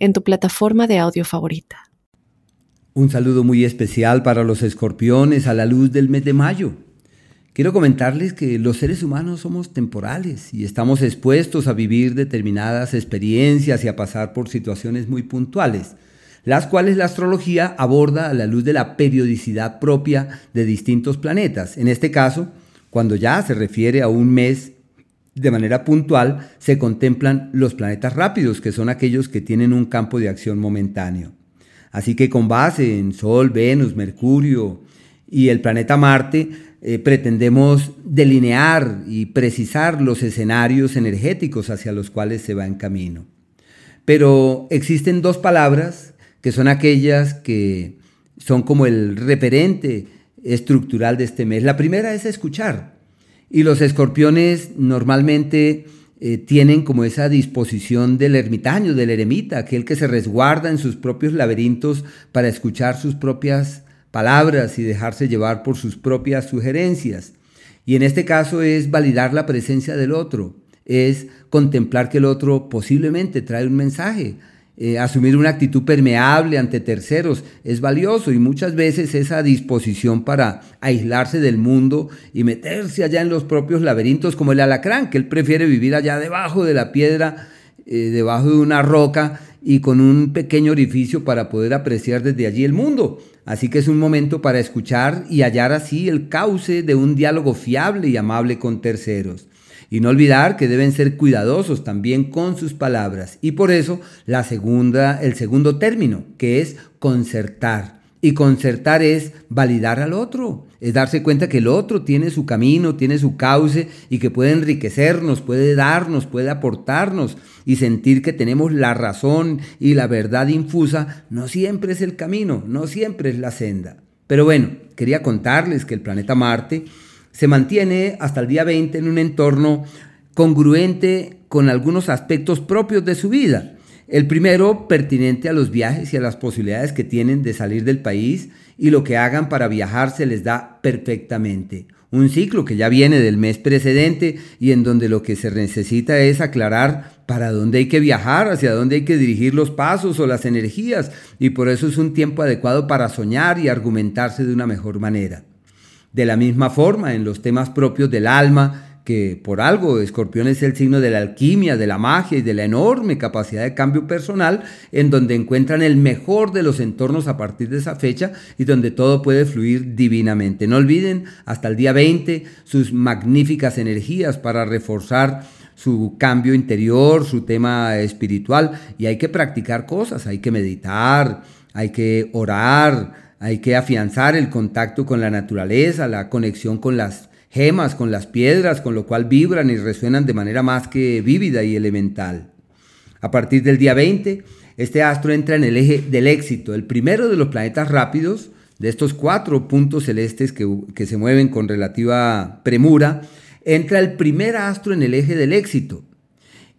en tu plataforma de audio favorita. Un saludo muy especial para los escorpiones a la luz del mes de mayo. Quiero comentarles que los seres humanos somos temporales y estamos expuestos a vivir determinadas experiencias y a pasar por situaciones muy puntuales, las cuales la astrología aborda a la luz de la periodicidad propia de distintos planetas. En este caso, cuando ya se refiere a un mes de manera puntual se contemplan los planetas rápidos, que son aquellos que tienen un campo de acción momentáneo. Así que con base en Sol, Venus, Mercurio y el planeta Marte, eh, pretendemos delinear y precisar los escenarios energéticos hacia los cuales se va en camino. Pero existen dos palabras que son aquellas que son como el referente estructural de este mes. La primera es escuchar. Y los escorpiones normalmente eh, tienen como esa disposición del ermitaño, del eremita, aquel que se resguarda en sus propios laberintos para escuchar sus propias palabras y dejarse llevar por sus propias sugerencias. Y en este caso es validar la presencia del otro, es contemplar que el otro posiblemente trae un mensaje, eh, asumir una actitud permeable ante terceros es valioso y muchas veces esa disposición para aislarse del mundo y meterse allá en los propios laberintos como el alacrán, que él prefiere vivir allá debajo de la piedra, eh, debajo de una roca y con un pequeño orificio para poder apreciar desde allí el mundo. Así que es un momento para escuchar y hallar así el cauce de un diálogo fiable y amable con terceros. Y no olvidar que deben ser cuidadosos también con sus palabras. Y por eso la segunda, el segundo término, que es concertar. Y concertar es validar al otro, es darse cuenta que el otro tiene su camino, tiene su cauce y que puede enriquecernos, puede darnos, puede aportarnos y sentir que tenemos la razón y la verdad infusa no siempre es el camino, no siempre es la senda. Pero bueno, quería contarles que el planeta Marte se mantiene hasta el día 20 en un entorno congruente con algunos aspectos propios de su vida. El primero, pertinente a los viajes y a las posibilidades que tienen de salir del país y lo que hagan para viajar se les da perfectamente. Un ciclo que ya viene del mes precedente y en donde lo que se necesita es aclarar para dónde hay que viajar, hacia dónde hay que dirigir los pasos o las energías y por eso es un tiempo adecuado para soñar y argumentarse de una mejor manera. De la misma forma, en los temas propios del alma, que por algo Escorpión es el signo de la alquimia, de la magia y de la enorme capacidad de cambio personal, en donde encuentran el mejor de los entornos a partir de esa fecha y donde todo puede fluir divinamente. No olviden hasta el día 20 sus magníficas energías para reforzar su cambio interior, su tema espiritual y hay que practicar cosas, hay que meditar, hay que orar, hay que afianzar el contacto con la naturaleza, la conexión con las gemas, con las piedras, con lo cual vibran y resuenan de manera más que vívida y elemental. A partir del día 20, este astro entra en el eje del éxito, el primero de los planetas rápidos, de estos cuatro puntos celestes que, que se mueven con relativa premura, entra el primer astro en el eje del éxito.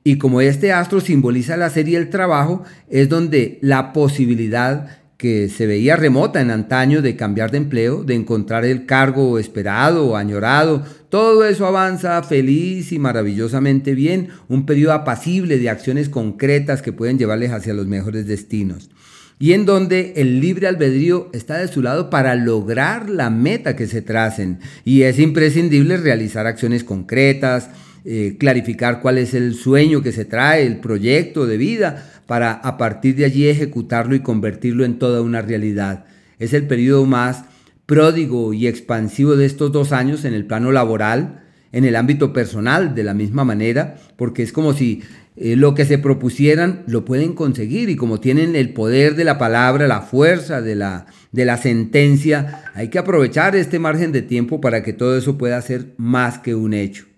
Y como este astro simboliza la serie el trabajo, es donde la posibilidad que se veía remota en antaño de cambiar de empleo, de encontrar el cargo esperado o añorado, todo eso avanza feliz y maravillosamente bien, un periodo apacible de acciones concretas que pueden llevarles hacia los mejores destinos. Y en donde el libre albedrío está de su lado para lograr la meta que se tracen. Y es imprescindible realizar acciones concretas, eh, clarificar cuál es el sueño que se trae, el proyecto de vida, para a partir de allí ejecutarlo y convertirlo en toda una realidad. Es el periodo más pródigo y expansivo de estos dos años en el plano laboral, en el ámbito personal de la misma manera, porque es como si eh, lo que se propusieran lo pueden conseguir y como tienen el poder de la palabra, la fuerza de la, de la sentencia, hay que aprovechar este margen de tiempo para que todo eso pueda ser más que un hecho.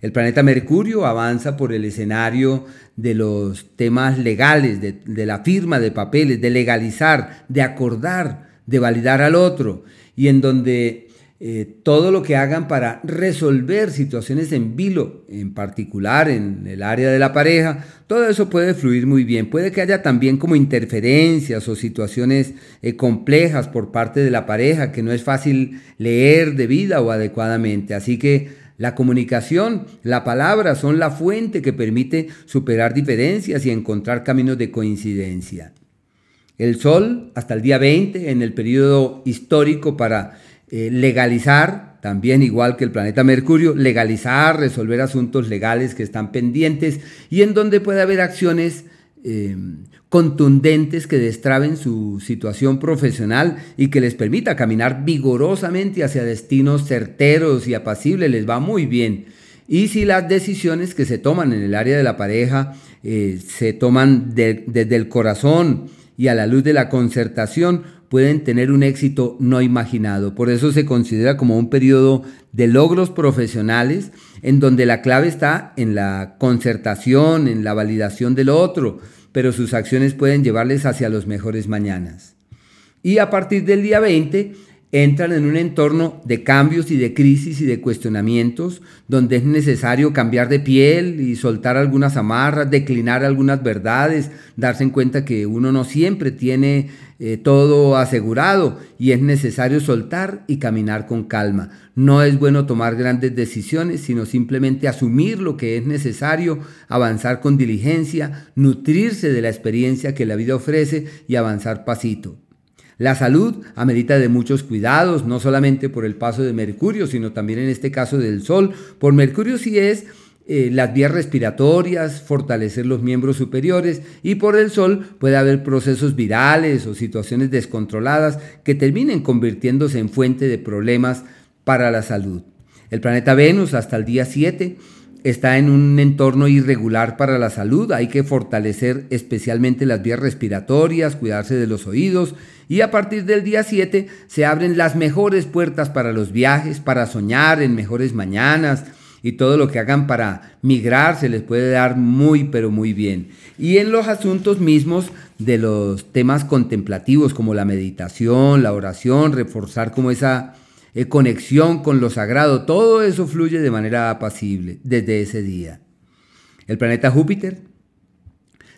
El planeta Mercurio avanza por el escenario de los temas legales, de, la firma de papeles, de legalizar, de acordar, de validar al otro, y en donde eh, todo lo que hagan para resolver situaciones en vilo, en particular en el área de la pareja, todo eso puede fluir muy bien. Puede que haya también como interferencias o situaciones eh, complejas por parte de la pareja que no es fácil leer de vida o adecuadamente. Así que la comunicación, la palabra son la fuente que permite superar diferencias y encontrar caminos de coincidencia. El Sol, hasta el día 20, en el periodo histórico para eh, legalizar, también igual que el planeta Mercurio, legalizar, resolver asuntos legales que están pendientes y en donde puede haber acciones eh, contundentes que destraben su situación profesional y que les permita caminar vigorosamente hacia destinos certeros y apacibles, les va muy bien. Y si las decisiones que se toman en el área de la pareja eh, se toman desde el corazón y a la luz de la concertación, pueden tener un éxito no imaginado. Por eso se considera como un periodo de logros profesionales en donde la clave está en la concertación, en la validación del otro, pero sus acciones pueden llevarles hacia los mejores mañanas. Y a partir del día 20 entran en un entorno de cambios y de crisis y de cuestionamientos, donde es necesario cambiar de piel y soltar algunas amarras, declinar algunas verdades, darse en cuenta que uno no siempre tiene eh, todo asegurado y es necesario soltar y caminar con calma. No es bueno tomar grandes decisiones, sino simplemente asumir lo que es necesario, avanzar con diligencia, nutrirse de la experiencia que la vida ofrece y avanzar pasito. La salud amerita de muchos cuidados, no solamente por el paso de Mercurio, sino también en este caso del Sol. Por Mercurio sí es eh, las vías respiratorias, fortalecer los miembros superiores y por el Sol puede haber procesos virales o situaciones descontroladas que terminen convirtiéndose en fuente de problemas para la salud. El planeta Venus hasta el día 7 está en un entorno irregular para la salud, hay que fortalecer especialmente las vías respiratorias, cuidarse de los oídos y a partir del día 7 se abren las mejores puertas para los viajes, para soñar en mejores mañanas y todo lo que hagan para migrar se les puede dar muy pero muy bien. Y en los asuntos mismos de los temas contemplativos como la meditación, la oración, reforzar como esa conexión con lo sagrado, todo eso fluye de manera apacible desde ese día. El planeta Júpiter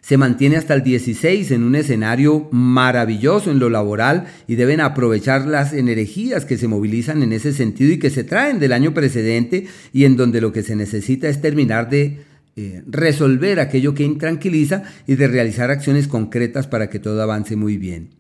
se mantiene hasta el 16 en un escenario maravilloso en lo laboral y deben aprovechar las energías que se movilizan en ese sentido y que se traen del año precedente y en donde lo que se necesita es terminar de eh, resolver aquello que intranquiliza y de realizar acciones concretas para que todo avance muy bien.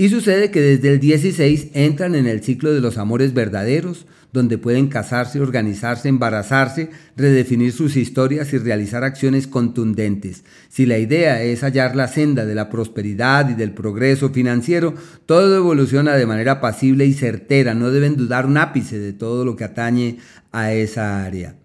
Y sucede que desde el 16 entran en el ciclo de los amores verdaderos, donde pueden casarse, organizarse, embarazarse, redefinir sus historias y realizar acciones contundentes. Si la idea es hallar la senda de la prosperidad y del progreso financiero, todo evoluciona de manera pasible y certera. No deben dudar un ápice de todo lo que atañe a esa área.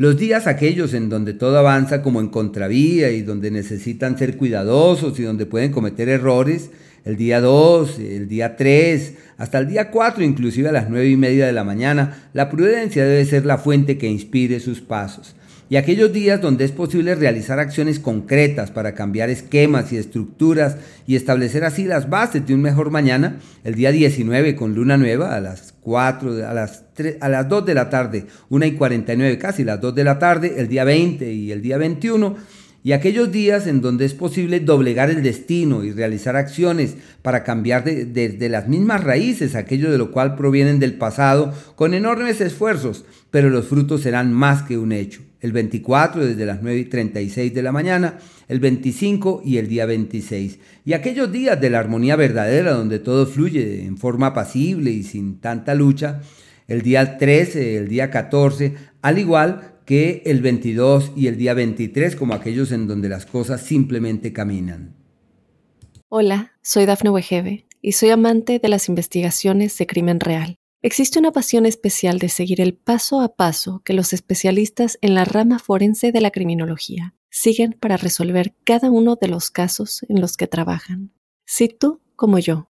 Los días aquellos en donde todo avanza como en contravía y donde necesitan ser cuidadosos y donde pueden cometer errores, el día 2, el día 3, hasta el día 4, inclusive a las 9 y media de la mañana, la prudencia debe ser la fuente que inspire sus pasos. Y aquellos días donde es posible realizar acciones concretas para cambiar esquemas y estructuras y establecer así las bases de un mejor mañana, el día 19 con luna nueva a las 4, a las, a las 2 de la tarde, 1 y 49, casi las 2 de la tarde, el día 20 y el día 21, y aquellos días en donde es posible doblegar el destino y realizar acciones para cambiar desde las mismas raíces aquello de lo cual provienen del pasado con enormes esfuerzos, pero los frutos serán más que un hecho. El 24 desde las 9 y 36 de la mañana, el 25 y el día 26. Y aquellos días de la armonía verdadera donde todo fluye en forma pasible y sin tanta lucha, el día 13, el día 14, al igual que el 22 y el día 23 como aquellos en donde las cosas simplemente caminan. Hola, soy Dafne Wegebe y soy amante de las investigaciones de crimen real. Existe una pasión especial de seguir el paso a paso que los especialistas en la rama forense de la criminología siguen para resolver cada uno de los casos en los que trabajan. Si tú, como yo,